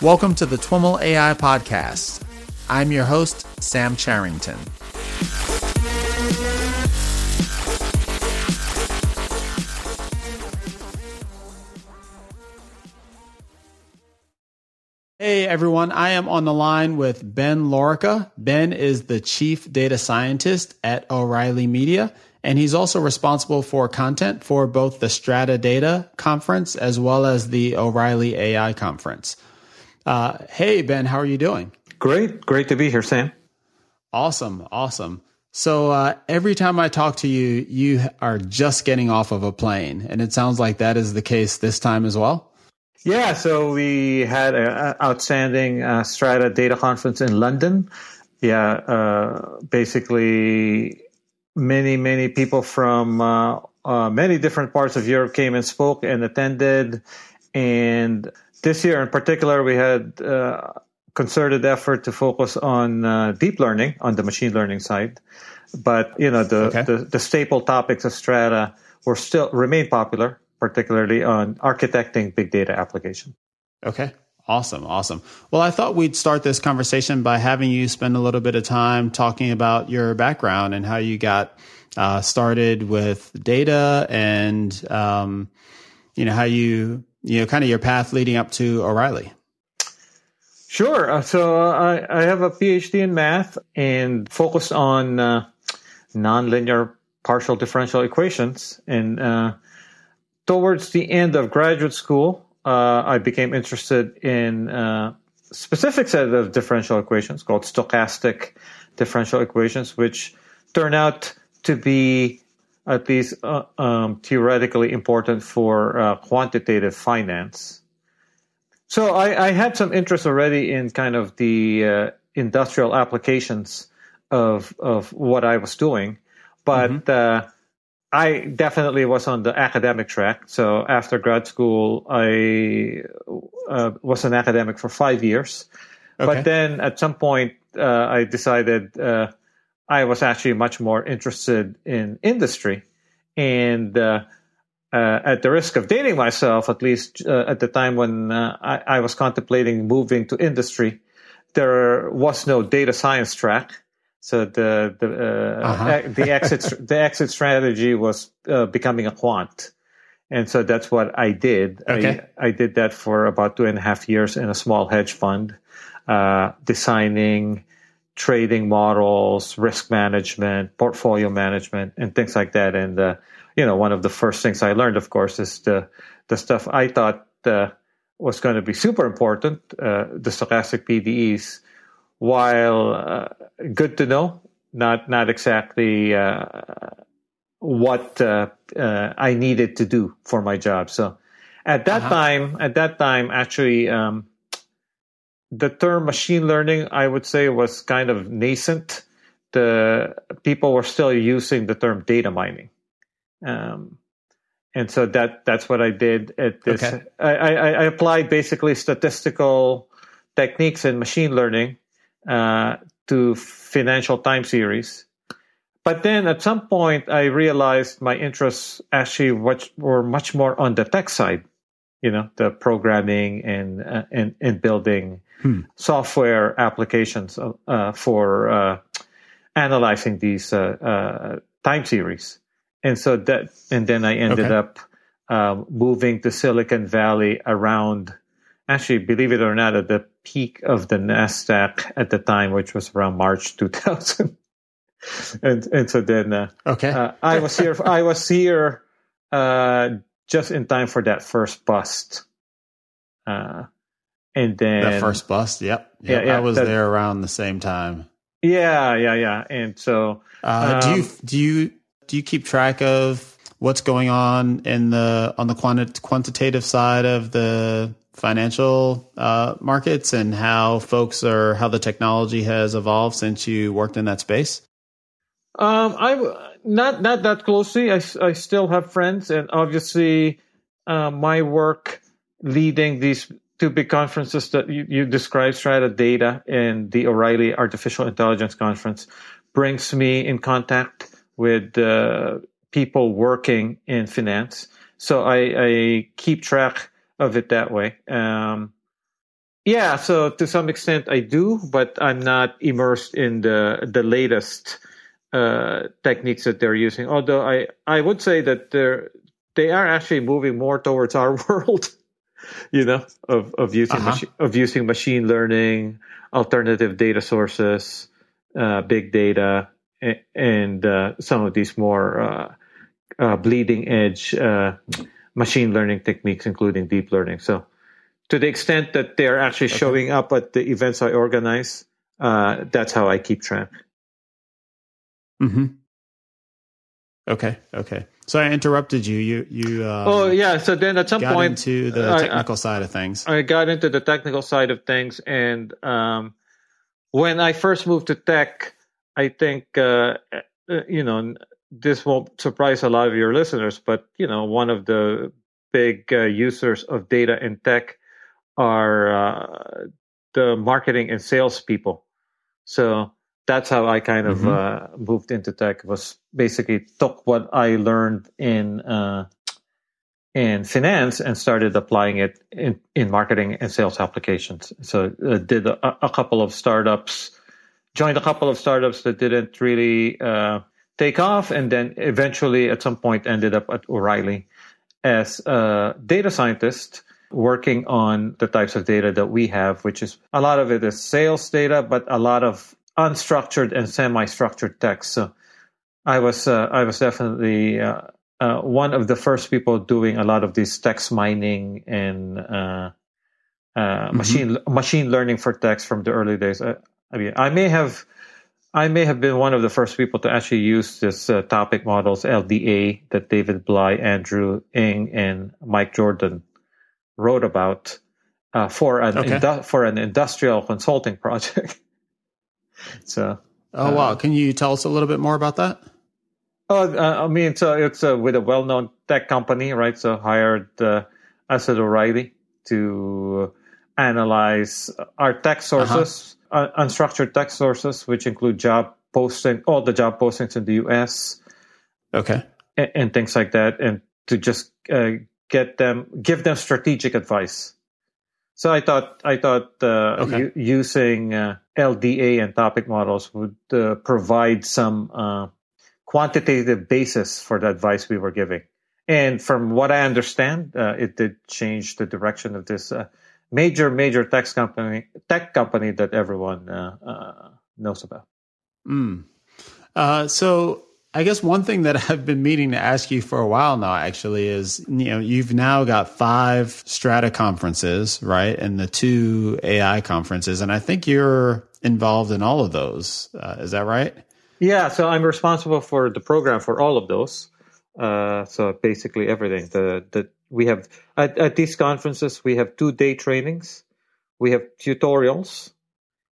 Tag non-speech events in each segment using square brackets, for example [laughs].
Welcome to the TWIML AI Podcast. I'm your host, Sam Charrington. Hey everyone, I am on the line with Ben Lorica. Ben is the chief data scientist at O'Reilly Media, and he's also responsible for content for both the Strata Data Conference as well as the O'Reilly AI Conference. Uh, hey, Ben, how are you doing? Great. Great to be here, Sam. Awesome. Awesome. So uh, every time I talk to you, you are just getting off of a plane. And it sounds like that is the case this time as well. Yeah. So we had an outstanding uh, Strata data conference in London. Yeah. Uh, basically, many, many people from uh, uh, many different parts of Europe came and spoke and attended. And this year in particular, we had uh, concerted effort to focus on uh, deep learning on the machine learning side. But you know the, okay. the, the staple topics of Strata were still remain popular, particularly on architecting big data application. Okay. Awesome, awesome. Well, I thought we'd start this conversation by having you spend a little bit of time talking about your background and how you got uh, started with data and um, you know how you you know, kind of your path leading up to O'Reilly. Sure. Uh, so uh, I, I, have a PhD in math and focused on uh, nonlinear partial differential equations. And uh, towards the end of graduate school, uh, I became interested in a specific set of differential equations called stochastic differential equations, which turn out to be at least uh, um, theoretically important for uh, quantitative finance. So I, I, had some interest already in kind of the uh, industrial applications of of what I was doing, but mm-hmm. Uh, I definitely was on the academic track. So after grad school, I uh, was an academic for five years. Okay. But then at some point, uh, I decided I was actually much more interested in industry. And uh, uh, at the risk of dating myself, at least uh, at the time when uh, I, I, was contemplating moving to industry, there was no data science track. So the the uh, uh-huh. the exit the exit strategy was becoming a quant, and so that's what I did. Okay. I, I did that for about two and a half years in a small hedge fund, designing trading models, risk management, portfolio management, and things like that. And uh, you know, one of the first things I learned, of course, is the the stuff I thought uh, was going to be super important, uh, the stochastic PDEs. While uh, good to know, not not exactly uh, what uh, I needed to do for my job. So at that uh-huh. time, at that time, actually. Um, the term machine learning, I would say, was kind of nascent. The people were still using the term data mining, um, and so that that's what I did at this. Okay. I, I, I, applied basically statistical techniques in machine learning uh, to financial time series. But then at some point, I realized my interests actually were much more on the tech side you know the programming and uh, and, and building hmm. software applications uh, uh, for uh, analyzing these uh, uh, time series and so that and then i ended okay. up moving to silicon valley around actually believe it or not at the peak of the nasdaq at the time which was around march [laughs] 2000 and and so then okay i was here [laughs] i was here just in time for that first bust. Uh, and then that first bust, yep, yep. yeah, yeah, I was that, there around the same time. Yeah, yeah, yeah. And so, uh, um, do you do you do you keep track of what's going on in the on the quanti- quantitative side of the financial uh, markets and how folks are how the technology has evolved since you worked in that space? Um, I not not that closely. I, I still have friends, and obviously, uh, my work leading these two big conferences that you, you described, Strata Data and the O'Reilly Artificial Intelligence Conference, brings me in contact with uh, people working in finance. So I, I, keep track of it that way. Um, Yeah, so to some extent I do, but I'm not immersed in the the latest uh, techniques that they're using. Although I I would say that they're they are actually moving more towards our [laughs] world, [laughs] you know, of of using uh-huh. machi- of using machine learning, alternative data sources, uh, big data, and, and uh, some of these more uh, uh, bleeding edge uh, machine learning techniques, including deep learning. So to the extent that they're actually okay. showing up at the events I organize, uh, that's how I keep track. Hmm. Okay. Okay. So I interrupted you. You. You. Um, oh yeah. So then at some got point into the technical I, side of things. I got into the technical side of things, and um, when I first moved to tech, I think uh, uh you know this won't surprise a lot of your listeners, but you know one of the big uh, users of data in tech are uh, the marketing and sales people. So that's how I kind of mm-hmm. uh, moved into tech. Was basically took what I learned in uh, in finance and started applying it in, in marketing and sales applications. So uh, did a, a, couple of startups, joined a couple of startups that didn't really uh, take off, and then eventually at some point ended up at O'Reilly as a data scientist working on the types of data that we have, which is a lot of it is sales data, but a lot of unstructured and semi-structured text. So I was uh, I was definitely uh, uh, one of the first people doing a lot of these text mining and uh, uh, mm-hmm. machine machine learning for text from the early days. I, I, mean, I may have I may have been one of the first people to actually use this uh, topic models LDA that David Blei, Andrew Ng, and Mike Jordan wrote about uh, for an okay. indu- for an industrial consulting [laughs] project. So, oh wow, uh, can you tell us a little bit more about that? Oh, uh, I mean, so it's uh, with a well-known tech company, right? So hired uh, us O'Reilly to analyze our tech sources, uh-huh. uh, unstructured tech sources, which include job posting, all the job postings in the U.S. Okay, and, and things like that, and to just uh, get them give them strategic advice. So I thought I thought uh, okay. u- using uh, LDA and topic models would uh, provide some uh, quantitative basis for the advice we were giving. And from what I understand, uh, it did change the direction of this uh, major major tech company tech company that everyone knows about. Mm. so I guess one thing that [laughs] I've been meaning to ask you for a while now, actually, is you know you've now got five Strata conferences, right, and the two AI conferences, and I think you're involved in all of those. Uh, is that right? Yeah, so I'm responsible for the program for all of those. Uh, so basically everything. The the we have at, at these conferences we have two day trainings, we have tutorials,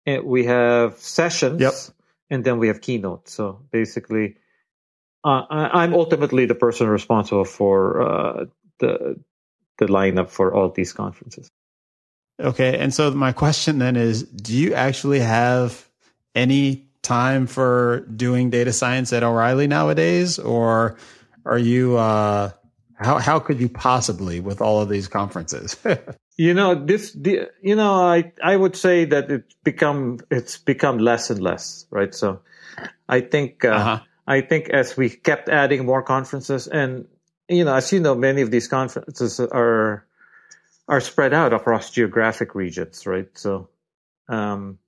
and we have sessions, yep. and then we have keynotes. So basically I, am ultimately the person responsible for uh, the the lineup for all these conferences. Okay, and so my question then is: Do you actually have any time for doing data science at O'Reilly nowadays, or are you? Uh, how how could you possibly with all of these conferences? [laughs] you know this. The, you know, I I would say that it's become it's become less and less, right? So, I think. Uh, uh-huh I think as we kept adding more conferences, and you know, as you know, many of these conferences are are spread out across geographic regions, right? So, um,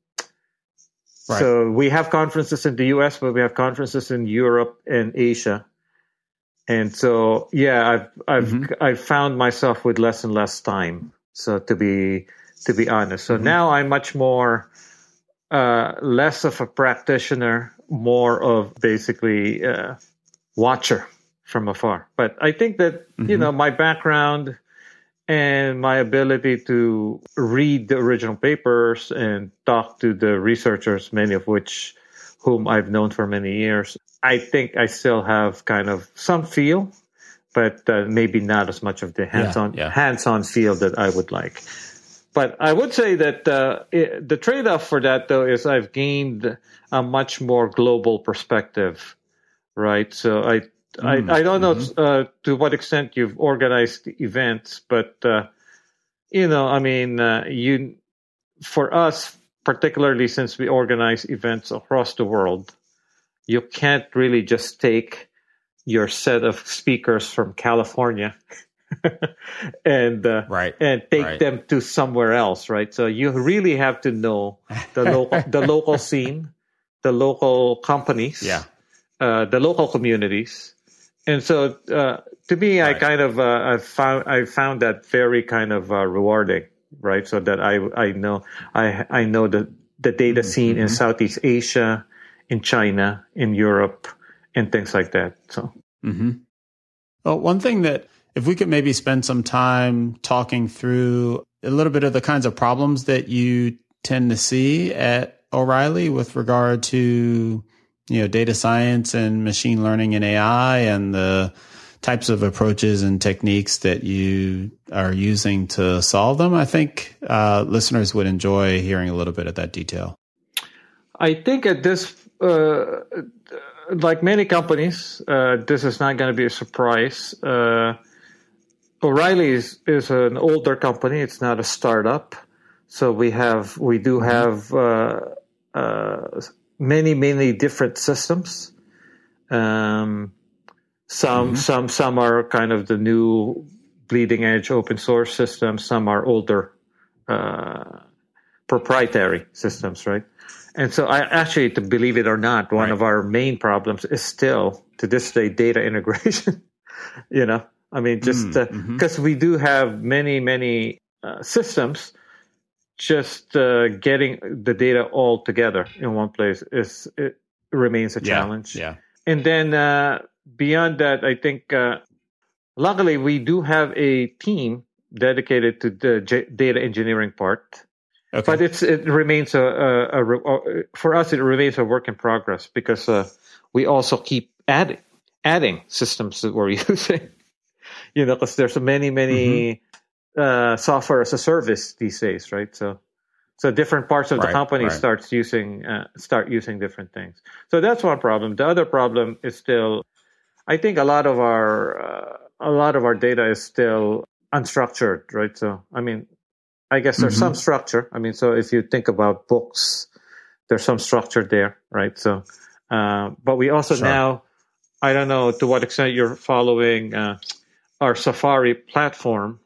right. so we have conferences in the U.S., but we have conferences in Europe and Asia, and so yeah, I've I've mm-hmm. I've found myself with less and less time. So to be to be honest, so mm-hmm. now I'm much more uh, less of a practitioner more of basically uh, watcher from afar. But I think that mm-hmm. you know my background and my ability to read the original papers and talk to the researchers, many of which whom I've known for many years, I think I still have kind of some feel, but uh, maybe not as much of the hands-on yeah, yeah. hands-on feel that I would like. But I would say that uh, it, the trade off for that, though, is I've gained a much more global perspective, right? So I, mm, I, I, don't know mm-hmm. uh, to what extent you've organized events, but, uh, you know, I mean, uh, you, for us, particularly since we organize events across the world, you can't really just take your set of speakers from California [laughs] [laughs] and uh, right. and take right. them to somewhere else, right? So you really have to know the local [laughs] the local scene, the local companies, yeah, uh, the local communities, and so uh, to me, right. I kind of uh, I found I found that very kind of uh, rewarding, right? So that I I know I I know the the data mm-hmm. scene in mm-hmm. Southeast Asia, in China, in Europe, and things like that. So, mm-hmm. well, one thing that if we could maybe spend some time talking through a little bit of the kinds of problems that you tend to see at O'Reilly with regard to you know data science and machine learning and AI and the types of approaches and techniques that you are using to solve them. I think uh, listeners would enjoy hearing a little bit of that detail. I think at this, uh, like many companies, uh, this is not going to be a surprise. O'Reilly is, is an older company. It's not a startup. So we have we do mm-hmm. have uh, uh, many many different systems. Um, some mm-hmm. some some are kind of the new bleeding edge open source systems. Some are older uh, proprietary systems, right? And so, I actually, to believe it or not, one right. of our main problems is still to this day data integration. [laughs] you know, I mean, just because mm, uh, mm-hmm. we do have many, many uh, systems, just uh, getting the data all together in one place is it remains a challenge. Yeah. And then uh, beyond that, I think uh, luckily we do have a team dedicated to the j- data engineering part. Okay. But it's it remains a, a, a, a, for us it remains a work in progress because uh, we also keep adding adding systems that we're [laughs] using you know, because there's many, many mm-hmm. uh, software as a service these days, right? So, so different parts of right, the company right. starts using uh, start using different things. So that's one problem. The other problem is still, I think a lot of our uh, a lot of our data is still unstructured, right? So, I mean, I guess there's mm-hmm. some structure. I mean, so if you think about books, there's some structure there, right? So, uh, but we also sure. now, I don't know to what extent you're following uh, our Safari platform,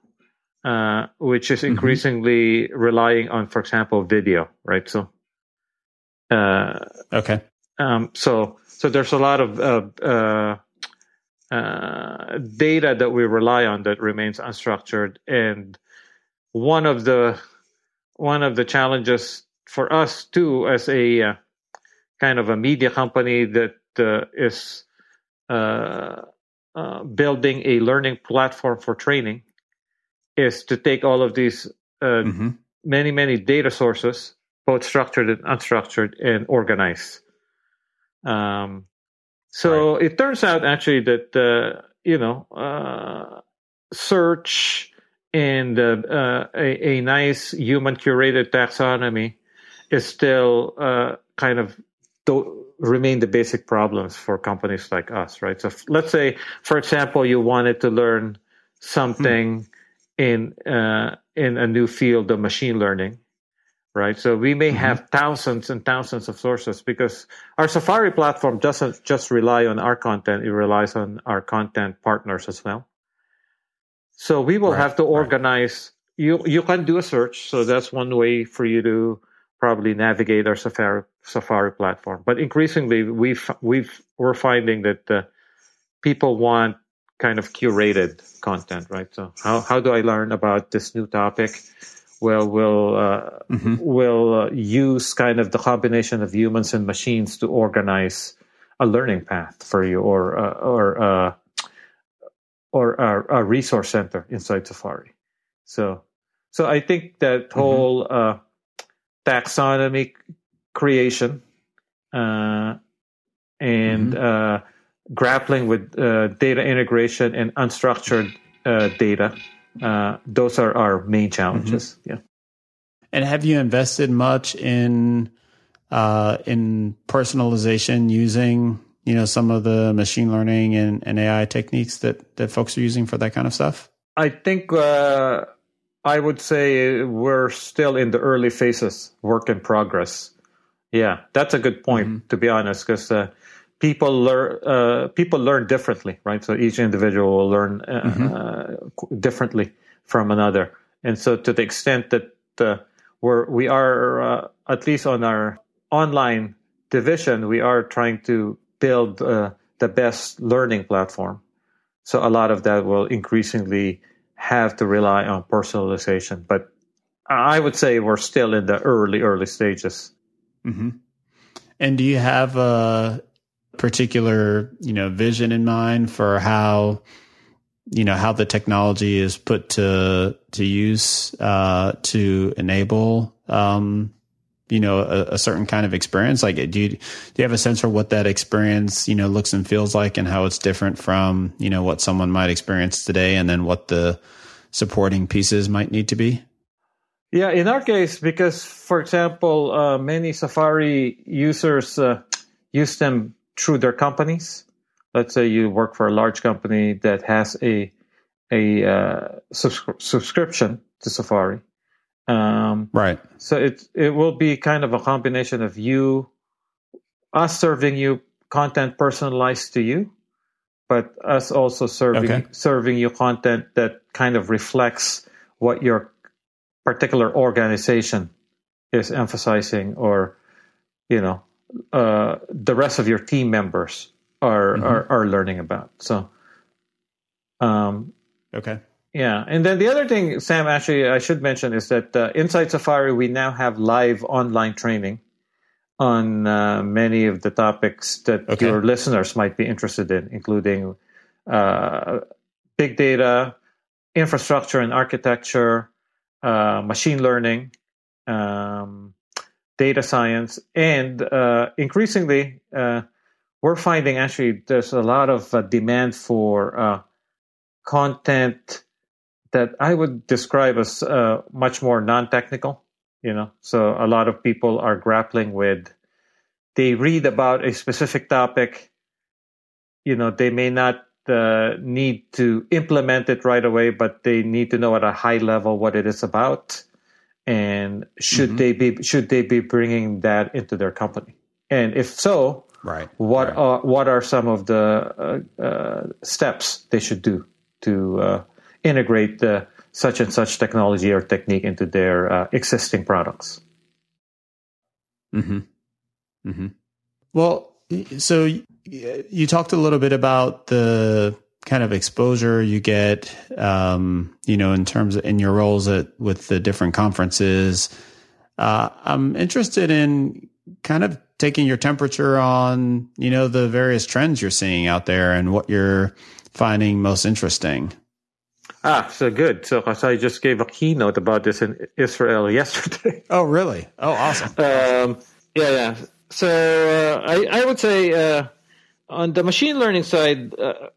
uh, which is mm-hmm. increasingly mm-hmm. relying on, for example, video, right? So, uh, okay. Um, so, so there's a lot of uh, uh, data that we rely on that remains unstructured, and one of the one of the challenges for us too, as a uh, kind of a media company that uh, is uh, building a learning platform for training is to take all of these uh, mm-hmm. many many data sources both structured and unstructured and organize um, so right. it turns out actually that uh, you know uh, search and uh, a, a, nice human curated taxonomy is still kind of remain the basic problems for companies like us, right? So f- let's say, for example, you wanted to learn something mm. in uh, in a new field of machine learning, right? So we may mm-hmm. have thousands and thousands of sources because our Safari platform doesn't just rely on our content; it relies on our content partners as well. So we will right, have to organize. Right. You you can do a search, so that's one way for you to probably navigate our Safari Safari platform. But increasingly, we've we've we're finding that uh, people want kind of curated content, right? So how how do I learn about this new topic? Well, we'll uh, mm-hmm. we'll uh, use kind of the combination of humans and machines to organize a learning path for you, or uh, or uh, or a, a, resource center inside Safari. So so I think that mm-hmm. whole uh, taxonomy creation uh, and mm-hmm. uh, grappling with uh, data integration and unstructured uh, data. Uh, those are our main challenges. Mm-hmm. Yeah. And have you invested much in uh, in personalization using you know some of the machine learning and, and AI techniques that that folks are using for that kind of stuff? I think I would say we're still in the early phases, work in progress. Yeah, that's a good point, mm-hmm. to be honest, because uh, people learn uh, people learn differently, right? So each individual will learn uh, mm-hmm. Uh, differently from another, and so to the extent that uh, we're we are uh, at least on our online division, we are trying to build the best learning platform. So a lot of that will increasingly have to rely on personalization. But I would say we're still in the early, early stages. Mm-hmm. And do you have a particular, you know, vision in mind for how, you know, how the technology is put to to use uh, to enable um, you know a, a, certain kind of experience? Like do you do you have a sense for what that experience you know looks and feels like and how it's different from you know what someone might experience today and then what the supporting pieces might need to be? Yeah in our case because for example uh, many safari users uh, use them through their companies. Let's say you work for a large company that has a a uh, subscri- subscription to safari um, right. So it it will be kind of a combination of you, us serving you content personalized to you, but us also serving okay. serving you content that kind of reflects what your particular organization is emphasizing, or you know, uh, the rest of your team members are mm-hmm. are, are learning about. So, um, okay. Yeah, and then the other thing, Sam, actually, I should mention is that uh, inside Safari we now have live online training on uh, many of the topics that okay. your listeners might be interested in, including uh, big data, infrastructure and architecture, uh, machine learning, um, data science, and uh, increasingly, uh, we're finding actually there's a lot of demand for content that I would describe as uh, much more non-technical. You know, so a lot of people are grappling with. They read about a specific topic. You know, they may not uh, need to implement it right away, but they need to know at a high level what it is about, and should mm-hmm. they be should they be bringing that into their company? And if so, right, what right. are what are some of the uh, uh steps they should do to uh, integrate the such and such technology or technique into their uh, existing products. Hmm. Hmm. Well, so you talked a little bit about the kind of exposure you get, um, you know, in terms of in your roles at with the different conferences. Uh, I'm interested in kind of taking your temperature on, you know, the various trends you're seeing out there and what you're finding most interesting. Ah, so good. So I just gave a keynote about this in Israel [laughs] yesterday. Oh, really? Oh, awesome. Um, yeah, yeah. So uh, I, I would say uh, on the machine learning side, uh,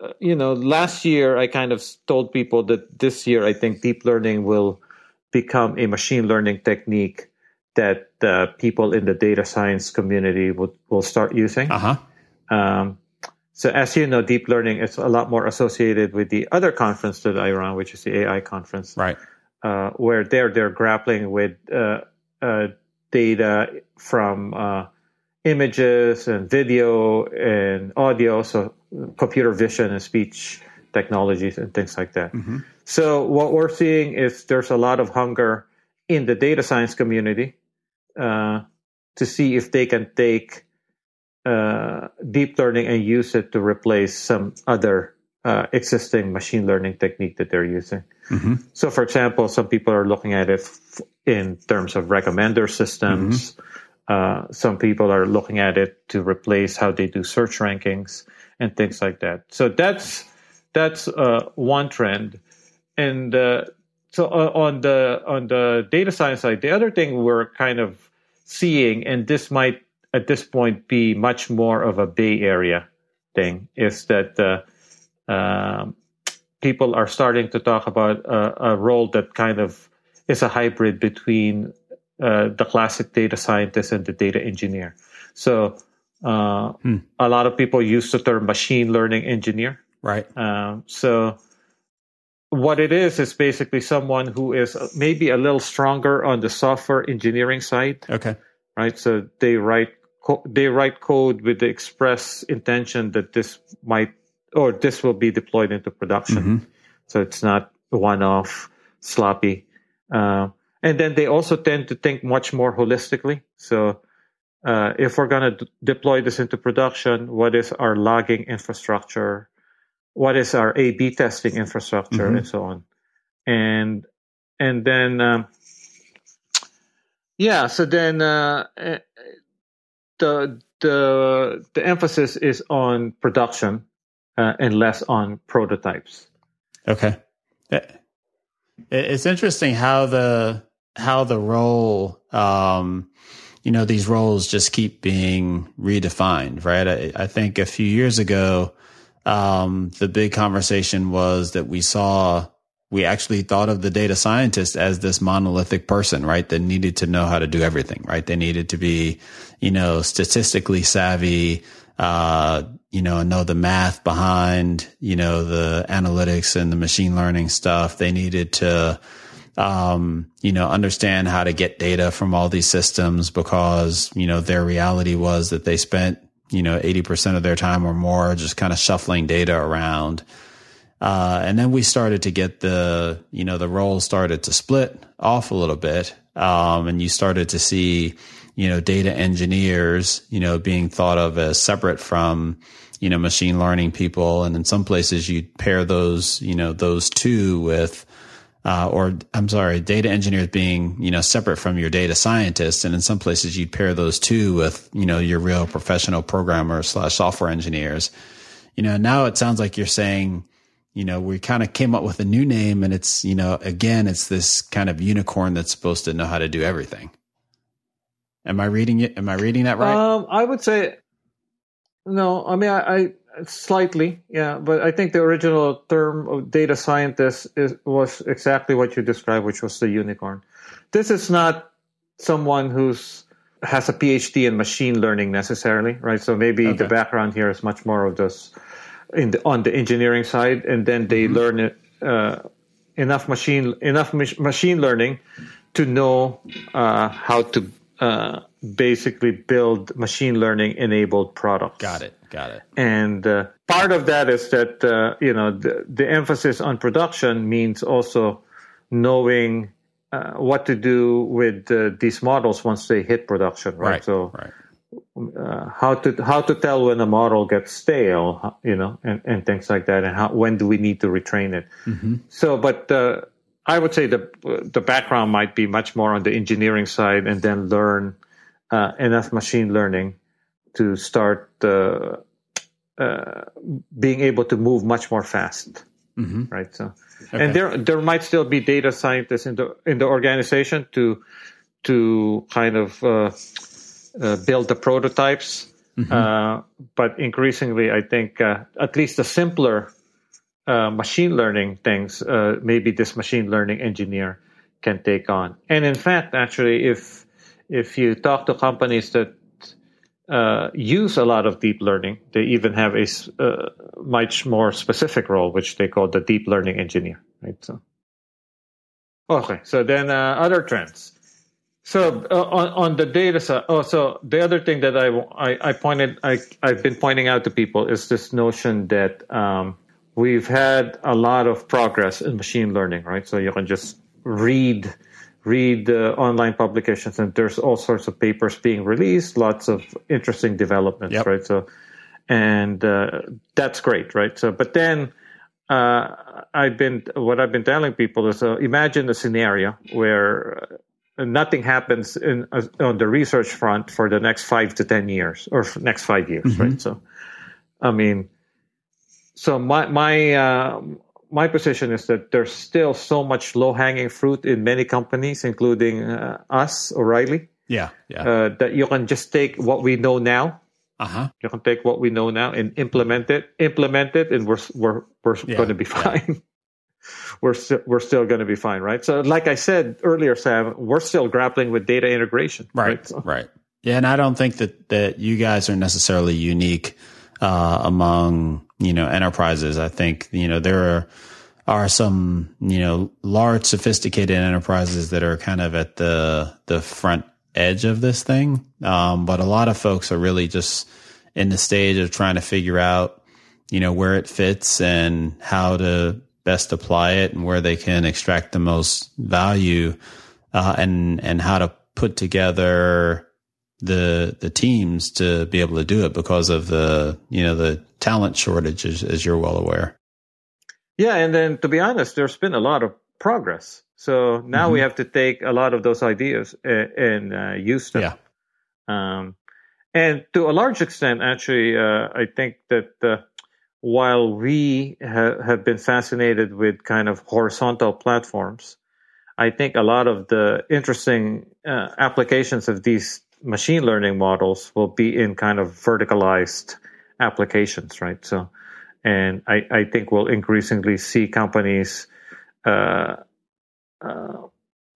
uh, you know, last year I kind of told people that this year I think deep learning will become a machine learning technique that uh, people in the data science community will will start using. Uh huh. Um, so as you know, deep learning is a lot more associated with the other conference that I run, which is the AI conference, right? Uh, where they're they're grappling with uh, uh, data from uh, images and video and audio, so computer vision and speech technologies and things like that. Mm-hmm. So what we're seeing is there's a lot of hunger in the data science community uh, to see if they can take uh, deep learning and use it to replace some other uh, existing machine learning technique that they're using. Mm-hmm. So, for example, some people are looking at it f- in terms of recommender systems. Mm-hmm. Uh, some people are looking at it to replace how they do search rankings and things like that. So that's that's uh, one trend, and uh, so uh, on the on the data science side, the other thing we're kind of seeing, and this might at this point be much more of a Bay Area thing is that uh, uh, people are starting to talk about a, a, role that kind of is a hybrid between uh, the classic data scientist and the data engineer. So uh, hmm. a lot of people use the term machine learning engineer. Right. Um, so what it is is basically someone who is maybe a little stronger on the software engineering side. Okay. Right. So they write co- they write code with the express intention that this might or this will be deployed into production. Mm-hmm. So it's not one off sloppy. Uh, and then they also tend to think much more holistically. So uh, if we're going to d- deploy this into production, what is our logging infrastructure? What is our A/B testing infrastructure, mm-hmm. and so on? And and then um, yeah, so then uh, the the the emphasis is on production uh, and less on prototypes. Okay, it's interesting how the how the role um, you know, these roles just keep being redefined, right? I, I think a few years ago, um, the big conversation was that we saw, we actually thought of the data scientist as this monolithic person, right? That needed to know how to do everything, right? They needed to be, you know, statistically savvy, uh, you know, know the math behind, you know, the analytics and the machine learning stuff. They needed to, um, you know, understand how to get data from all these systems because, you know, their reality was that they spent, you know, 80% of their time or more just kind of shuffling data around. Uh, and then we started to get the, you know, the roles started to split off a little bit. Um, and you started to see, you know, data engineers, you know, being thought of as separate from, you know, machine learning people. And in some places you'd pair those, you know, those two with, uh, or I'm sorry, data engineers being, you know, separate from your data scientists. And in some places you'd pair those two with, you know, your real professional programmers slash software engineers. You know, now it sounds like you're saying, you know, we kind of came up with a new name and it's, you know, again, it's this kind of unicorn that's supposed to know how to do everything. Am I reading it? Am I reading that right? Um, I would say no. I mean, I, I Slightly, yeah, but I think the original term of data scientist is, was exactly what you described, which was the unicorn. This is not someone who's has a PhD in machine learning necessarily, right? So maybe okay. the background here is much more of this in the, on the engineering side, and then they mm-hmm. learn it uh, enough machine enough machine learning to know uh, how to uh, basically build machine learning enabled products. Got it. Got it. And uh, part of that is that uh, you know the, the, emphasis on production means also knowing uh, what to do with uh, these models once they hit production, right? right so. Right. Uh, how to how to tell when a model gets stale, you know, and, and things like that, and how when do we need to retrain it? Mm-hmm. So, but I would say the the background might be much more on the engineering side, and then learn uh, enough machine learning to start uh, uh, being able to move much more fast. Mm-hmm. Right. So, okay. and there there might still be data scientists in the in the organization to to kind of uh, uh, build the prototypes. Mm-hmm. but increasingly, I think at least the simpler uh, machine learning things uh, maybe this machine learning engineer can take on. And in fact, actually, if if you talk to companies that uh, use a lot of deep learning, they even have a uh, much more specific role, which they call the deep learning engineer. Right. So, okay. So then uh, other trends. So uh, on, on the data side, oh, so the other thing that I, I, I pointed, I, I've been pointing out to people is this notion that um, we've had a lot of progress in machine learning, right? So you can just read read uh, online publications, and there's all sorts of papers being released, lots of interesting developments, yep. right? So, and uh, that's great, right? So, but then uh, I've been what I've been telling people is uh, imagine a scenario where nothing happens in, uh, on the research front for the next five to ten years or next five years, mm-hmm. right? So, I mean so my my uh, my position is that there's still so much low hanging fruit in many companies, including uh, us, O'Reilly. Yeah, yeah. Uh, that you can just take what we know now. Uh-huh. You can take what we know now and implement it, implement it, and we're we're we're yeah, going to be fine. Yeah. We're st- we're still going to be fine, right? So, like I said earlier, Sam, we're still grappling with data integration, right? Right. So. right. Yeah, and I don't think that that you guys are necessarily unique uh, among you know enterprises. I think you know there are are some, you know, large sophisticated enterprises that are kind of at the, the front edge of this thing. Um, but a lot of folks are really just in the stage of trying to figure out, you know, where it fits and how to best apply it and where they can extract the most value, uh, and, and how to put together the, the teams to be able to do it because of the, you know, the talent shortage, as, as you're well aware. Yeah, and then to be honest, there's been a lot of progress. So now mm-hmm. we have to take a lot of those ideas and, and uh, use them. Yeah. Um, and to a large extent, actually, uh, I think that uh, while we ha- have been fascinated with kind of horizontal platforms, I think a lot of the interesting uh, applications of these machine learning models will be in kind of verticalized applications, right? So and I, I think we'll increasingly see companies uh, uh,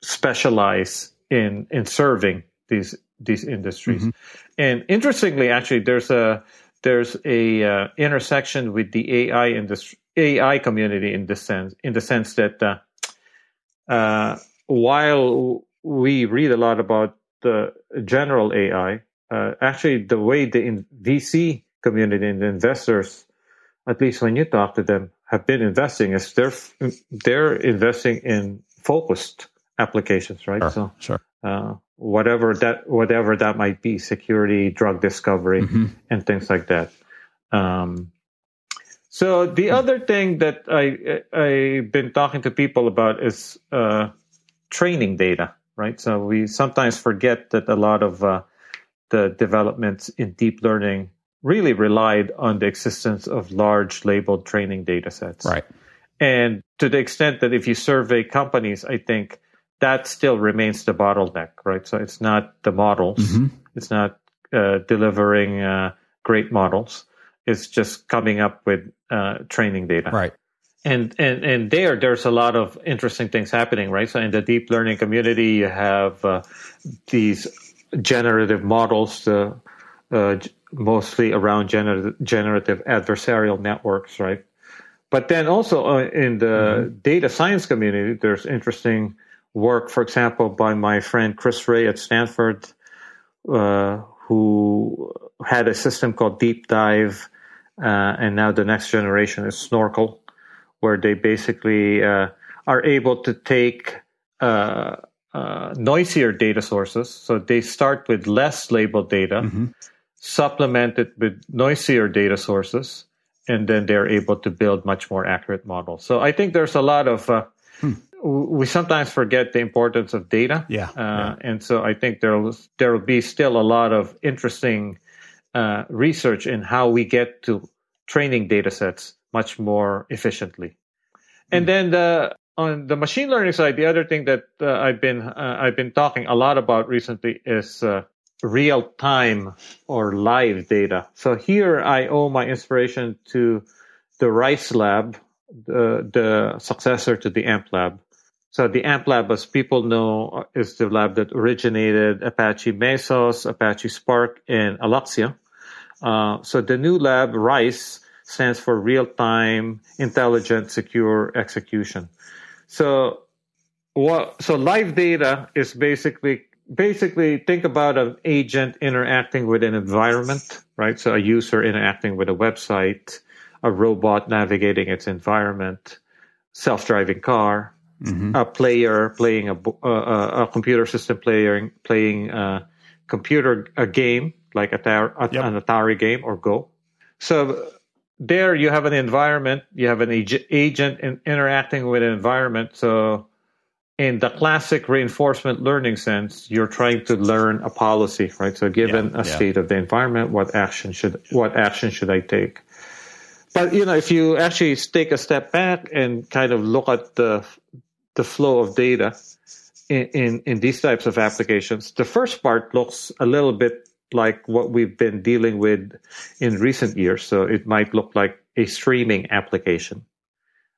specialize in in serving these these industries. Mm-hmm. And interestingly, actually, there's a there's a uh, intersection with the AI industry AI community in the sense in the sense that uh, uh, while we read a lot about the general AI, uh, actually the way the VC community and the investors at least when you talk to them, have been investing is they're they're investing in focused applications, right? Sure, so, sure. Whatever that whatever that might be, security, drug discovery, mm-hmm. and things like that. Um, so the mm-hmm. other thing that I I've been talking to people about is uh, training data, right? So we sometimes forget that a lot of uh, the developments in deep learning really relied on the existence of large labeled training data sets. Right. And to the extent that if you survey companies, I think that still remains the bottleneck, right? So it's not the models, mm-hmm. it's not uh, delivering uh, great models. It's just coming up with uh, training data. Right. And, and and there there's a lot of interesting things happening, right? So in the deep learning community, you have uh, these generative models, uh, uh, mostly around gener- generative adversarial networks, right? But then also uh, in the mm-hmm. data science community, there's interesting work, for example, by my friend Chris Ré at Stanford, uh, who had a system called Deep Dive, uh, and now the next generation is Snorkel, where they basically uh, are able to take uh, uh, noisier data sources. So they start with less labeled data. Mm-hmm supplement it with noisier data sources, and then they're able to build much more accurate models. So I think there's a lot of uh, hmm. We sometimes forget the importance of data. Yeah, uh, yeah. and so I think there will there will be still a lot of interesting uh, research in how we get to training data sets much more efficiently. And hmm. then the on the machine learning side, the other thing that uh, I've been uh, I've been talking a lot about recently is uh, real time or live data. So here I owe my inspiration to the RISE Lab, the, the successor to the AMP Lab. So the AMP Lab, as people know, is the lab that originated Apache Mesos, Apache Spark, and Alluxio. Uh, so the new lab, RISE, stands for Real Time Intelligent Secure Execution. So what, so live data is basically basically think about an agent interacting with an environment, right? So a user interacting with a website, a robot navigating its environment, self-driving car, mm-hmm. a player playing a, a, a, computer system playing playing a computer a game like Atari, yep. an Atari game or Go. So there you have an environment, you have an agent in, interacting with an environment. So in the classic reinforcement learning sense, you're trying to learn a policy, right? So given yeah, a yeah. state of the environment, what action should what action should I take? But you know, if you actually take a step back and kind of look at the the flow of data in, in, in these types of applications, the first part looks a little bit like what we've been dealing with in recent years. So it might look like a streaming application.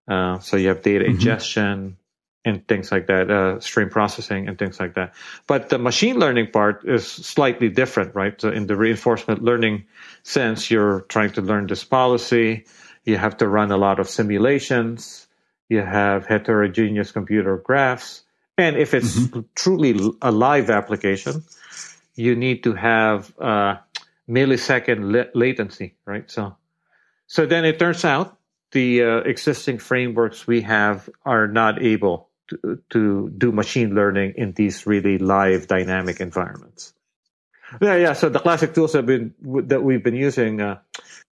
Uh, so you have data mm-hmm. ingestion, and things like that, uh, stream processing and things like that. But the machine learning part is slightly different, right? So in the reinforcement learning sense, you're trying to learn this policy. You have to run a lot of simulations. You have heterogeneous computer graphs, and if it's mm-hmm. truly a live application, you need to have uh, millisecond la- latency, right? So, so then it turns out the uh, existing frameworks we have are not able to, to do machine learning in these really live dynamic environments. Yeah, yeah. So the classic tools that, been, that we've been using uh,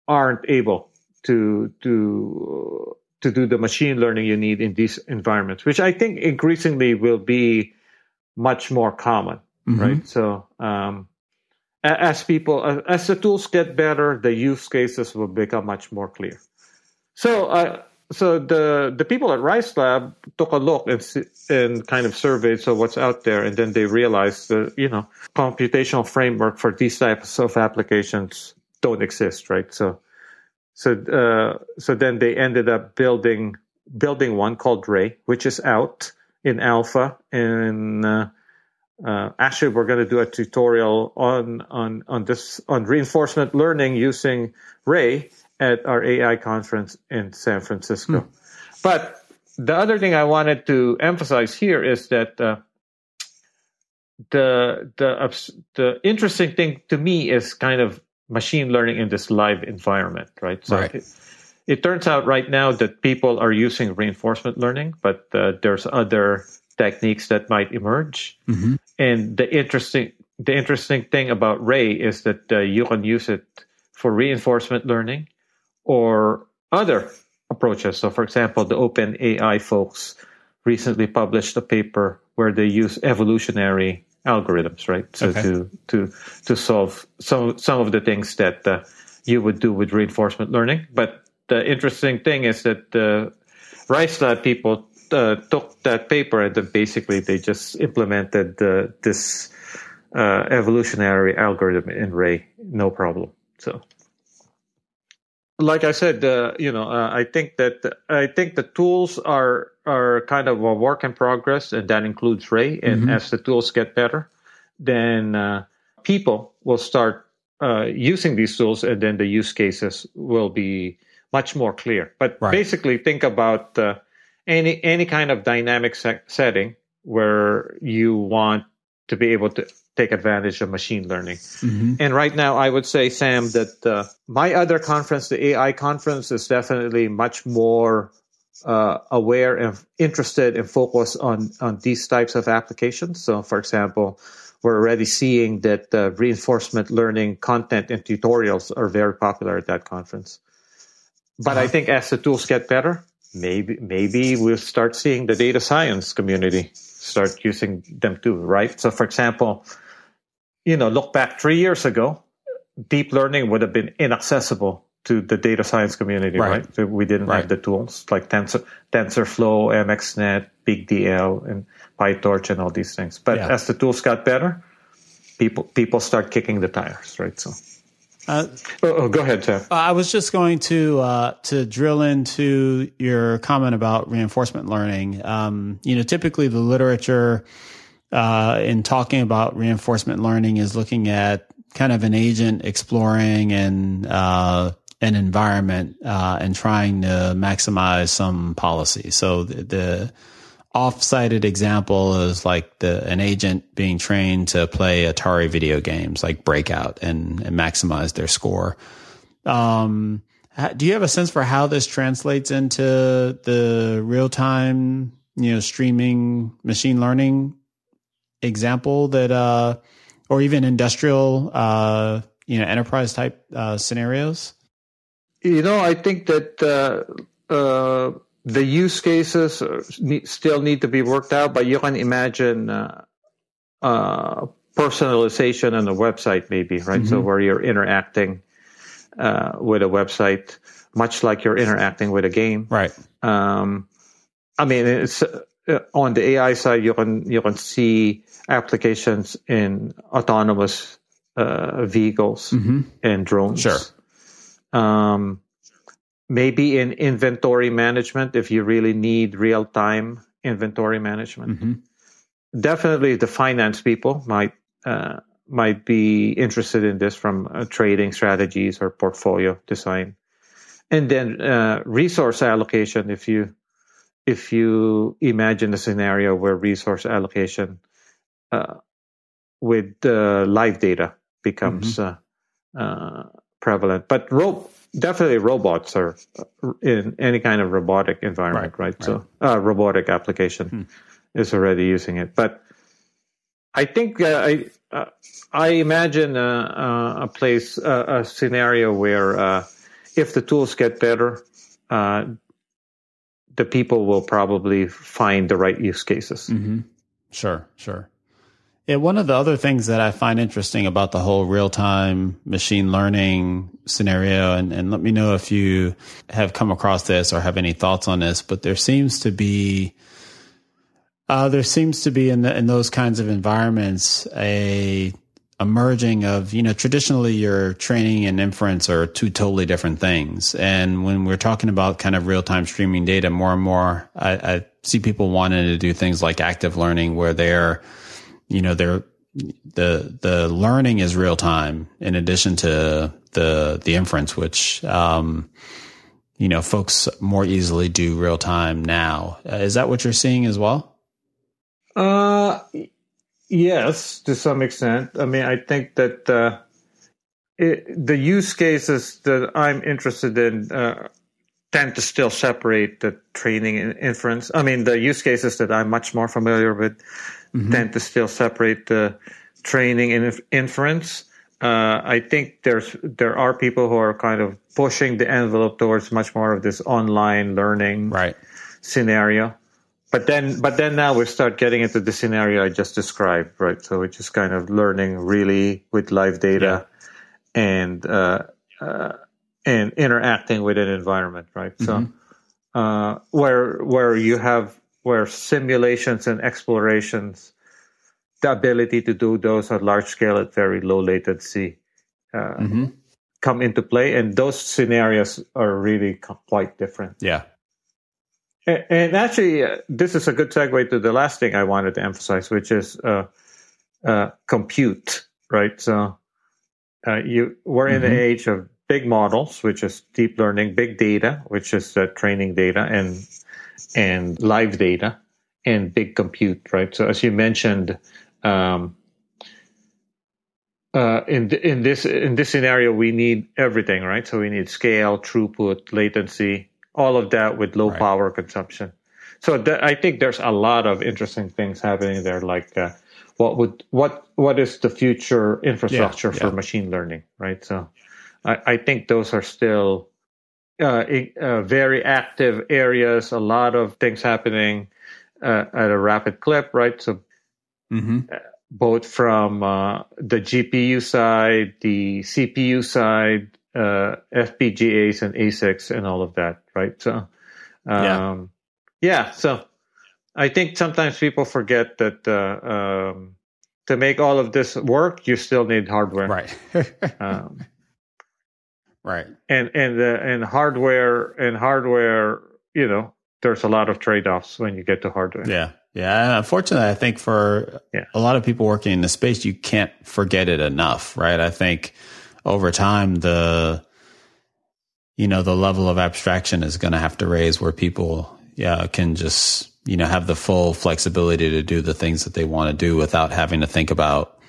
aren't able to to to do the machine learning you need in these environments, which I think increasingly will be much more common, mm-hmm. right? So um, as people as the tools get better, the use cases will become much more clear. So uh, so the the people at RISE Lab took a look and and kind of surveyed so what's out there, and then they realized that you know computational framework for these types of applications don't exist, right? So so uh, so then they ended up building building one called Ray, which is out in alpha. And uh, uh, actually, we're going to do a tutorial on on on this on reinforcement learning using Ray at our AI conference in San Francisco. Hmm. But the other thing I wanted to emphasize here is that uh, the the the interesting thing to me is kind of machine learning in this live environment, right? So right. It, it, turns out right now that people are using reinforcement learning, but uh, there's other techniques that might emerge. Mm-hmm. And the interesting the interesting thing about Ray is that uh, you can use it for reinforcement learning or other approaches. So, for example, the OpenAI folks recently published a paper where they use evolutionary algorithms, right? So okay. to to to solve some some of the things that uh, you would do with reinforcement learning. But the interesting thing is that the RISE Lab people uh, took that paper and then basically they just implemented uh, this uh, evolutionary algorithm in Ray, no problem. So like I said, uh, you know, uh, I think that I think the tools are are kind of a work in progress, and that includes Ray. And mm-hmm. as the tools get better, then uh, people will start uh, using these tools, and then the use cases will be much more clear. But right. basically, think about uh, any any kind of dynamic se- setting where you want to be able to take advantage of machine learning. Mm-hmm. And right now, I would say, Sam, that uh, my other conference, the AI conference, is definitely much more uh, aware and interested and focused on on these types of applications. So, for example, we're already seeing that uh, reinforcement learning content and tutorials are very popular at that conference. But uh-huh. I think as the tools get better, maybe maybe we'll start seeing the data science community start using them too, right? So, for example, you know, look back three years ago, deep learning would have been inaccessible to the data science community, right? right? We didn't right. have the tools like Tensor, TensorFlow, MXNet, BigDL, and PyTorch, and all these things. But yeah. as the tools got better, people people start kicking the tires, right? So. Uh, oh, oh, go ahead, Jeff. I was just going to uh, to drill into your comment about reinforcement learning. Um, you know, typically the literature uh, in talking about reinforcement learning is looking at kind of an agent exploring and uh, an environment uh, and trying to maximize some policy. So the, the off-cited example is like the an agent being trained to play Atari video games like Breakout and, and maximize their score. Um, do you have a sense for how this translates into the real-time, you know, streaming machine learning example that, uh, or even industrial, uh, you know, enterprise type uh, scenarios? You know, I think that uh, uh, the use cases still need to be worked out, but you can imagine uh, uh, personalization on a website, maybe, right? Mm-hmm. So where you're interacting uh, with a website, much like you're interacting with a game, right? Um, I mean, it's on the AI side, you can you can see applications in autonomous uh, vehicles mm-hmm. and drones. Sure. Um, maybe in inventory management, if you really need real time inventory management. Mm-hmm. Definitely, the finance people might uh, might be interested in this from uh, trading strategies or portfolio design, and then uh, resource allocation. If you if you imagine a scenario where resource allocation uh, with uh, live data becomes mm-hmm. Uh, uh prevalent. But ro- definitely robots are uh, in any kind of robotic environment, right? right? right. So uh, robotic application hmm. is already using it. But I think I I imagine a, a place a scenario where if the tools get better, the people will probably find the right use cases. Mm-hmm. Sure, sure. Yeah, one of the other things that I find interesting about the whole real time machine learning scenario, and, and let me know if you have come across this or have any thoughts on this, but there seems to be uh, there seems to be in the, in those kinds of environments a a merging of, you know, traditionally your training and inference are two totally different things. And when we're talking about kind of real time streaming data, more and more, I, I, see people wanting to do things like active learning where they're, you know, they're, the, the learning is real time in addition to the, the inference, which, um, you know, folks more easily do real time now. Uh, is that what you're seeing as well? Uh, Yes, to some extent. I mean, I think that uh, it, the use cases that I'm interested in uh, tend to still separate the training and inference. I mean, the use cases that I'm much more familiar with mm-hmm. tend to still separate the training and inference. Uh, I think there's there are people who are kind of pushing the envelope towards much more of this online learning right. scenario but then but then now we start getting into the scenario I just described, right? So which is kind of learning really with live data yeah. and uh, uh, and interacting with an environment, right? Mm-hmm. So uh, where where you have where simulations and explorations, the ability to do those at large scale at very low latency. Uh, mm-hmm. Come into play, and those scenarios are really quite different. Yeah, and actually, uh, this is a good segue to the last thing I wanted to emphasize, which is uh, uh, compute, right? So, uh, you we're in mm-hmm. the age of big models, which is deep learning, big data, which is training data, and and live data, and big compute, right? So, as you mentioned, um, uh, in in this in this scenario, we need everything, right? So we need scale, throughput, latency, all of that with low right. power consumption. So th- I think there's a lot of interesting things happening there. Like uh, what would what what is the future infrastructure yeah, for machine learning, right? So I, I think those are still uh, uh, very active areas. A lot of things happening uh, at a rapid clip, right? So. Mm-hmm. Uh, both from uh, the GPU side, the CPU side, uh, FPGAs and ASICs and all of that, right? So, um, yeah. yeah. So, I think sometimes people forget that uh, um, to make all of this work, you still need hardware, right? [laughs] um, right. And and uh, and hardware and hardware, you know, there's a lot of trade offs when you get to hardware. Yeah. Yeah, unfortunately, I think for yeah. a lot of people working in the space, you can't forget it enough, right? I think over time the you know the level of abstraction is going to have to raise where people yeah can just you know have the full flexibility to do the things that they want to do without having to think about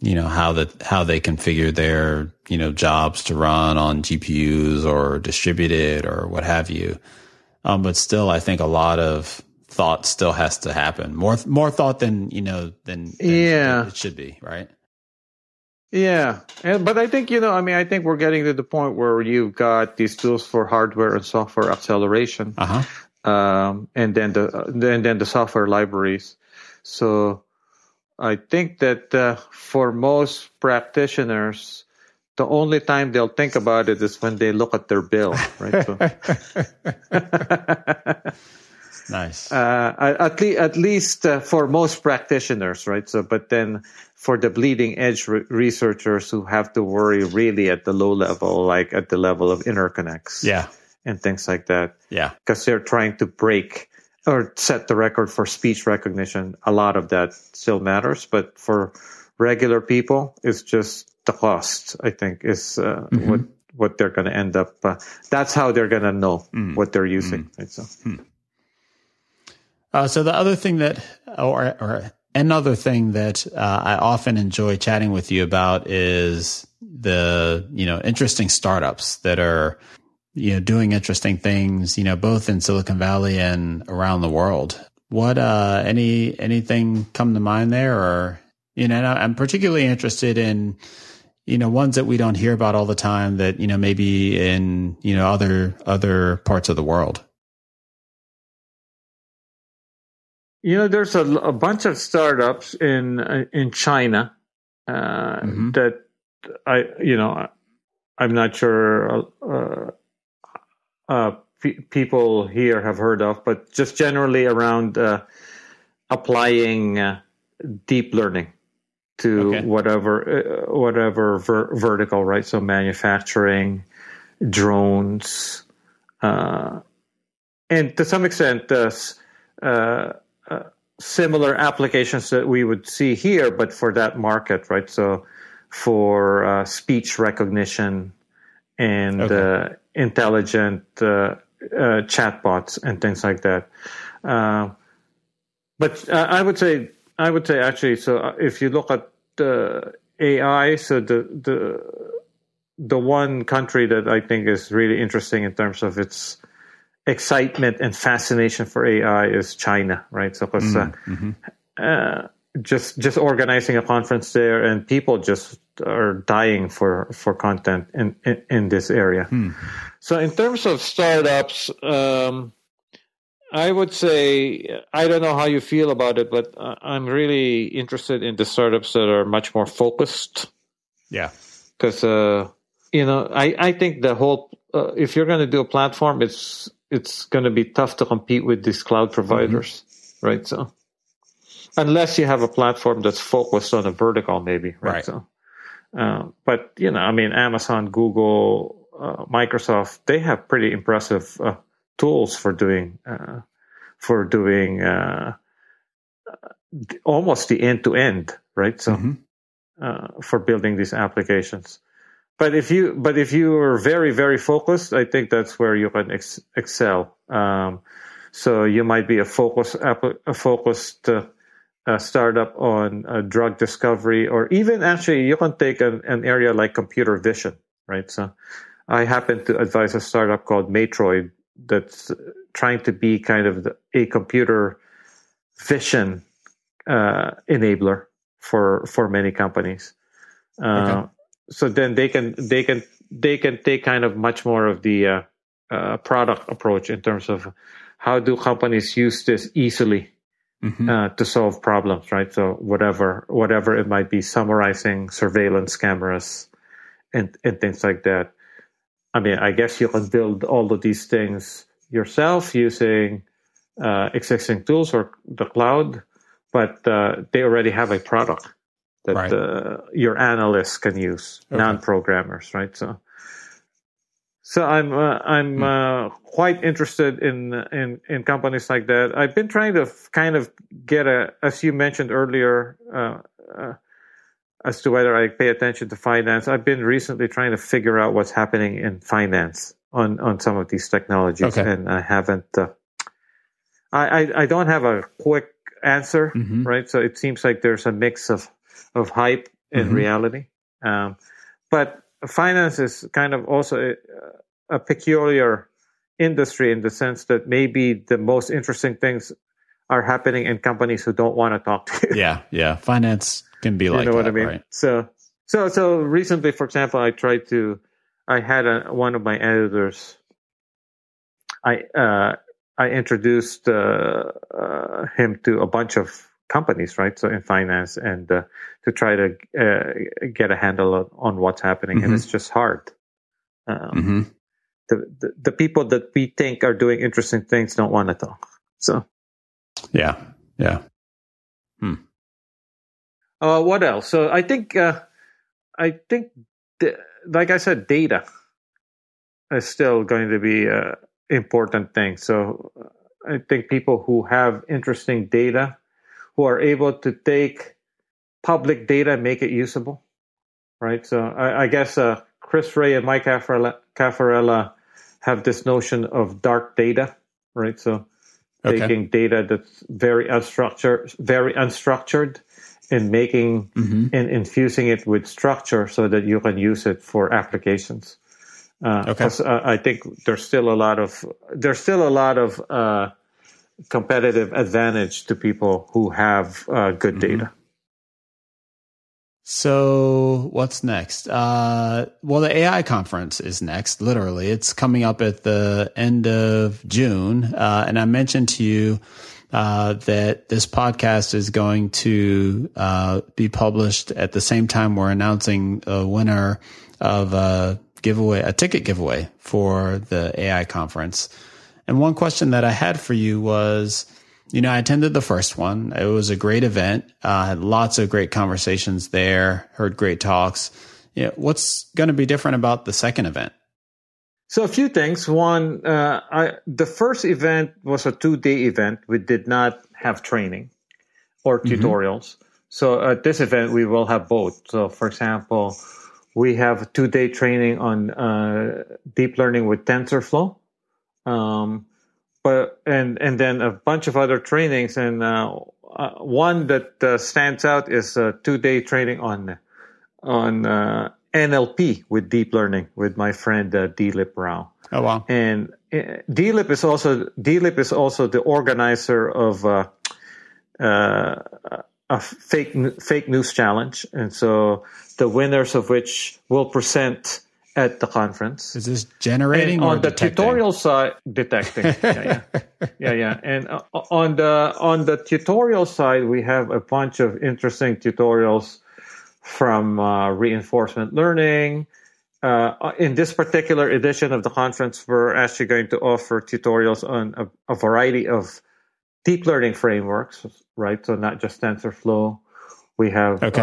you know how that how they configure their you know jobs to run on GPUs or distributed or what have you. Um, but still, I think a lot of thought still has to happen. More more thought than you know than, than yeah it should be right. Yeah, and but I think you know, I mean, I think we're getting to the point where you've got these tools for hardware and software acceleration, uh-huh. um, and then the and then the software libraries. So I think that uh, for most practitioners, the only time they'll think about it is when they look at their bill, right? So, [laughs] nice. Uh, at, le- at least uh, for most practitioners, right? So, but then for the bleeding edge re- researchers who have to worry really at the low level, like at the level of interconnects. Yeah. And things like that. Yeah. Because they're trying to break or set the record for speech recognition. A lot of that still matters, but for regular people, it's just the cost, I think, is uh, mm-hmm. what what they're going to end up. Uh, that's how they're going to know mm. what they're using. Mm. Right, so. Mm. Uh, so the other thing that, or, or another thing that uh, I often enjoy chatting with you about is the you know interesting startups that are you know doing interesting things you know both in Silicon Valley and around the world. What uh, any anything come to mind there, or you know I'm particularly interested in you know ones that we don't hear about all the time that you know maybe in you know other other parts of the world. You know, there's a, a bunch of startups in uh, in China uh, mm-hmm. that I, you know, I'm not sure uh, uh, p- people here have heard of, but just generally around uh, applying uh, deep learning to okay. whatever whatever ver- vertical, right? So manufacturing, drones, and to some extent, uh, similar applications that we would see here, but for that market, right? So for uh, speech recognition and okay. Intelligent uh, uh, chatbots and things like that. Uh, but I would say, I would say actually, so if you look at the AI, so the the the one country that I think is really interesting in terms of its excitement and fascination for AI is China, right? So, because uh, mm-hmm. uh, just just organizing a conference there, and people just are dying for for content in in, in this area. Hmm. So, in terms of startups. Um, I would say I don't know how you feel about it, but I'm really interested in the startups that are much more focused. Yeah, because uh, you know I I think the whole uh, if you're going to do a platform, it's it's going to be tough to compete with these cloud providers, mm-hmm. right? So unless you have a platform that's focused on a vertical, maybe, right? right. So, uh, but you know, I mean, Amazon, Google, uh, Microsoft, they have pretty impressive uh, tools for doing uh, for doing uh, almost the end to end, right? So mm-hmm. Uh, for building these applications but if you but if you are very very focused, I think that's where you can ex- excel. Um, so you might be a focus a focused uh, uh, startup on uh, drug discovery, or even actually you can take an, an, area like computer vision, right? So I happen to advise a startup called Matroid that's trying to be kind of the, a computer vision uh, enabler for for many companies. Uh, okay so then they can they can they can take kind of much more of the uh, uh, product approach in terms of how do companies use this easily mm-hmm. uh, to solve problems, right? So whatever whatever it might be, summarizing surveillance cameras and and things like that. I mean, I guess you can build all of these things yourself using uh, existing tools or the cloud, but uh, they already have a product that right. uh, your analysts can use, okay. non-programmers, right? So, so I'm uh, I'm hmm. uh, quite interested in in in companies like that. I've been trying to kind of get a, as you mentioned earlier, uh, uh, as to whether I pay attention to finance. I've been recently trying to figure out what's happening in finance on on some of these technologies, okay. and I haven't. Uh, I, I I don't have a quick answer, mm-hmm. right? So it seems like there's a mix of of hype and mm-hmm. reality. Um, but finance is kind of also a, a, peculiar industry in the sense that maybe the most interesting things are happening in companies who don't want to talk to you. Yeah, yeah. [laughs] Finance can be like you know that, what I mean. Right? So, so, so recently, for example, I tried to. I had a, one of my editors. I uh, I introduced uh, uh, him to a bunch of companies, right? So in finance and uh, to try to uh, get a handle on what's happening, mm-hmm. and it's just hard. Um, mm-hmm. the, the, the people that we think are doing interesting things don't want to talk. So, yeah, yeah. Hmm. Uh, what else? So I think uh, I think the, like I said, data is still going to be an important thing. So I think people who have interesting data who are able to take public data make it usable, right? So I, I guess uh, Chris Ré and Mike Cafarella, Cafarella have this notion of dark data, right? So okay. taking data that's very unstructured, very unstructured, and making mm-hmm. and infusing it with structure so that you can use it for applications. Uh, okay. Uh, I think there's still a lot of there's still a lot of uh, competitive advantage to people who have uh, good mm-hmm. data. So what's next? Uh, well, the AI conference is next. Literally, it's coming up at the end of June, uh, and I mentioned to you uh, that this podcast is going to uh, be published at the same time we're announcing a winner of a giveaway, a ticket giveaway for the AI conference. And one question that I had for you was you know, I attended the first one. It was a great event. Uh, had lots of great conversations there. Heard great talks. Yeah, what's going to be different about the second event? So a few things. One, uh, I, the first event was a two-day event. We did not have training or mm-hmm. tutorials. So at this event, we will have both. So, for example, we have two-day training on uh, deep learning with TensorFlow. Um, but and and then a bunch of other trainings and uh, uh, one that uh, stands out is a two day training on on uh, NLP with deep learning with my friend uh, Delip Rao. Oh wow! And uh, Delip is also Delip is also the organizer of uh, a fake fake news challenge, and so the winners of which will present at the conference. Is this generating and on the detecting? tutorial side? Detecting. [laughs] yeah, yeah, yeah, yeah. And uh, on the on the tutorial side, we have a bunch of interesting tutorials from uh, reinforcement learning. Uh, in this particular edition of the conference, we're actually going to offer tutorials on a, a variety of deep learning frameworks, right? So not just TensorFlow. We have okay.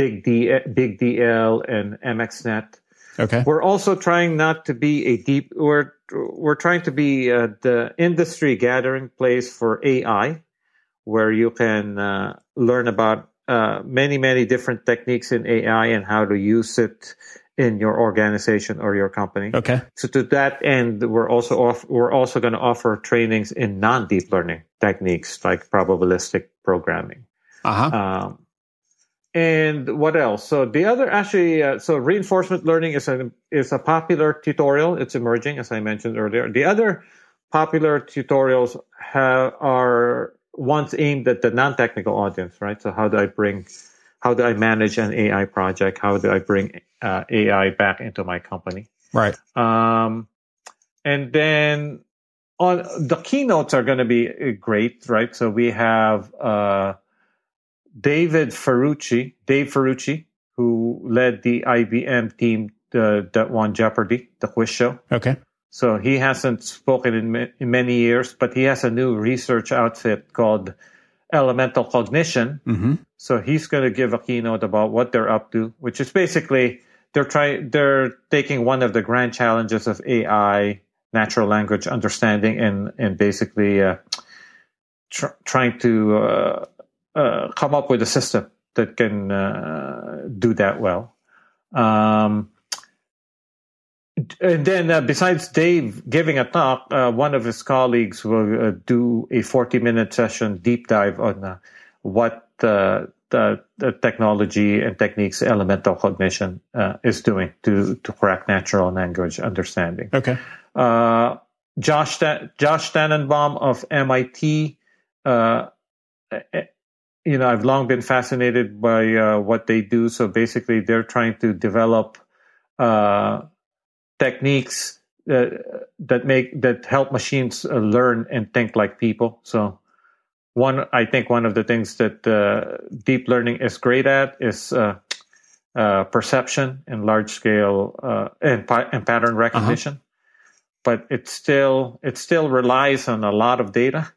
Big D, Big DL, and MXNet. Okay. We're also trying not to be a deep. We're we're trying to be uh, the industry gathering place for AI, where you can uh, learn about uh, many many different techniques in AI and how to use it in your organization or your company. Okay. So to that end, we're also off, we're also going to offer trainings in non deep learning techniques like probabilistic programming. Uh-huh. Um, and what else? So the other actually, uh, so reinforcement learning is a is a popular tutorial. It's emerging, as I mentioned earlier. The other popular tutorials have, are ones aimed at the non-technical audience, right? So how do I bring, how do I manage an AI project? How do I bring uh, AI back into my company? Right. Um, and then on the keynotes are going to be uh, great, right? So we have. Uh, David Ferrucci, Dave Ferrucci, who led the IBM team uh, that won Jeopardy, the quiz show. Okay. So he hasn't spoken in, in many years, but he has a new research outfit called Elemental Cognition. Mm-hmm. So he's going to give a keynote about what they're up to, which is basically they're trying they're taking one of the grand challenges of AI, natural language understanding, and and basically uh, tr- trying to uh, uh, come up with a system that can uh, do that well. Um, and then, uh, besides Dave giving a talk, uh, one of his colleagues will uh, do a 40 minute session deep dive on uh, what the, the, technology and techniques elemental cognition is doing to, to crack natural language understanding. Okay. Josh, Josh Tenenbaum of MIT you know, I've long been fascinated by uh, what they do. So basically, they're trying to develop uh, techniques that, that make that help machines uh, learn and think like people. So one, I think one of the things that uh, deep learning is great at is uh, uh, perception and large scale and, and pattern recognition. Uh-huh. But it still it still relies on a lot of data.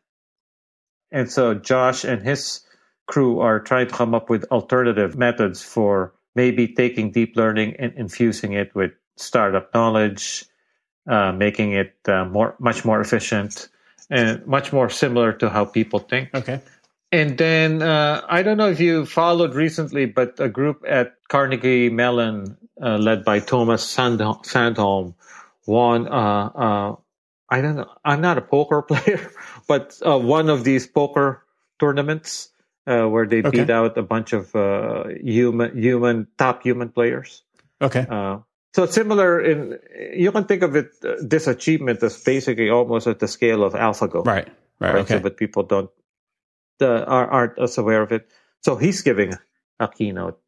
And so Josh and his crew are trying to come up with alternative methods for maybe taking deep learning and infusing it with startup knowledge, uh, making it uh, more much more efficient and much more similar to how people think. Okay. And then uh, I don't know if you followed recently, but a group at Carnegie Mellon, uh, led by Tuomas Sandholm, won uh, uh, I don't know. I'm not a poker [laughs] player, but uh, one of these poker tournaments uh, where they okay. beat out a bunch of uh, human, human top human players. Okay. Uh, so similar in you can think of it uh, this achievement as basically almost at the scale of AlphaGo. Right. Right. right? Okay. So, but people don't uh, aren't as aware of it. So he's giving a keynote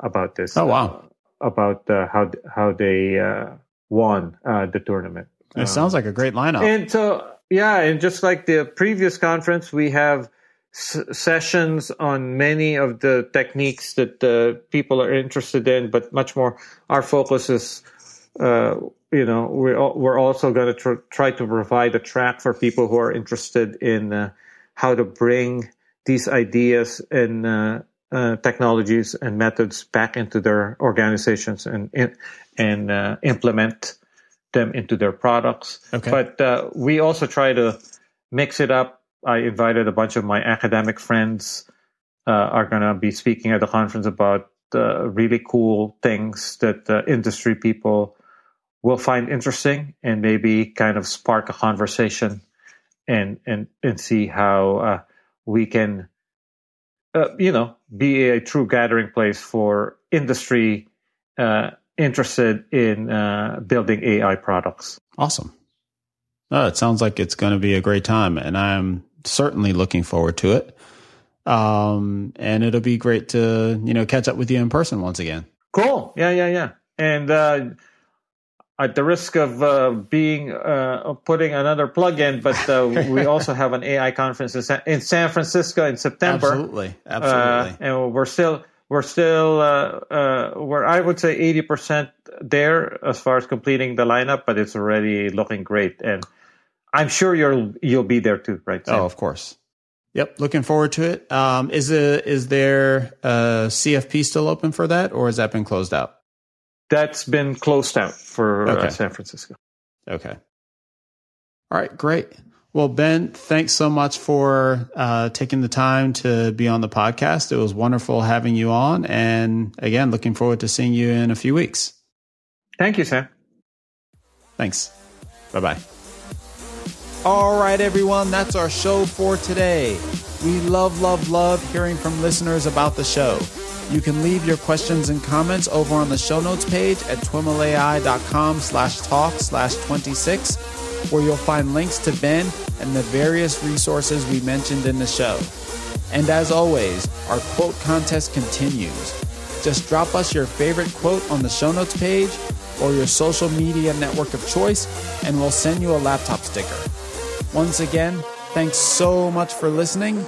about this. Oh wow! Uh, about uh, how how they uh, won uh, the tournament. It um, sounds like a great lineup. And so yeah, and just like the previous conference, we have s- sessions on many of the techniques that uh, people are interested in, but much more our focus is. Uh, you know, we're we're also going to tr- try to provide a track for people who are interested in how to bring these ideas and uh, uh, technologies and methods back into their organizations and and uh, implement them into their products. Okay. But uh, we also try to mix it up. I invited a bunch of my academic friends uh, are going to be speaking at the conference about uh, really cool things that industry people will find interesting and maybe kind of spark a conversation and and and see how uh, we can, uh, you know, be a true gathering place for industry uh, interested in building AI products. Awesome. Oh, it sounds like it's going to be a great time, and I'm certainly looking forward to it. Um, and it'll be great to you know catch up with you in person once again. Cool. Yeah, yeah, yeah. And uh, at the risk of uh, being uh, putting another plug in, but uh, [laughs] we also have an AI conference in San, in San Francisco in September. Absolutely, absolutely. Uh, and we're still we're still uh, uh, we're I would say eighty percent there as far as completing the lineup, but it's already looking great, and I'm sure you'll you'll be there too, right? Sam? Oh, of course. Yep, looking forward to it. Um, is it is there a CFP still open for that, or has that been closed out? that's been closed out for uh, okay. uh, San Francisco. Okay. All right, great. Well, Ben, thanks so much for uh, taking the time to be on the podcast. It was wonderful having you on. And again, looking forward to seeing you in a few weeks. Thank you, Sam. Thanks. Bye bye. All right, everyone, that's our show for today. We love, love, love hearing from listeners about the show. You can leave your questions and comments over on the show notes page at twimlai.com slash talk slash 26, where you'll find links to Ben and the various resources we mentioned in the show. And as always, our quote contest continues. Just drop us your favorite quote on the show notes page or your social media network of choice, and we'll send you a laptop sticker. Once again, thanks so much for listening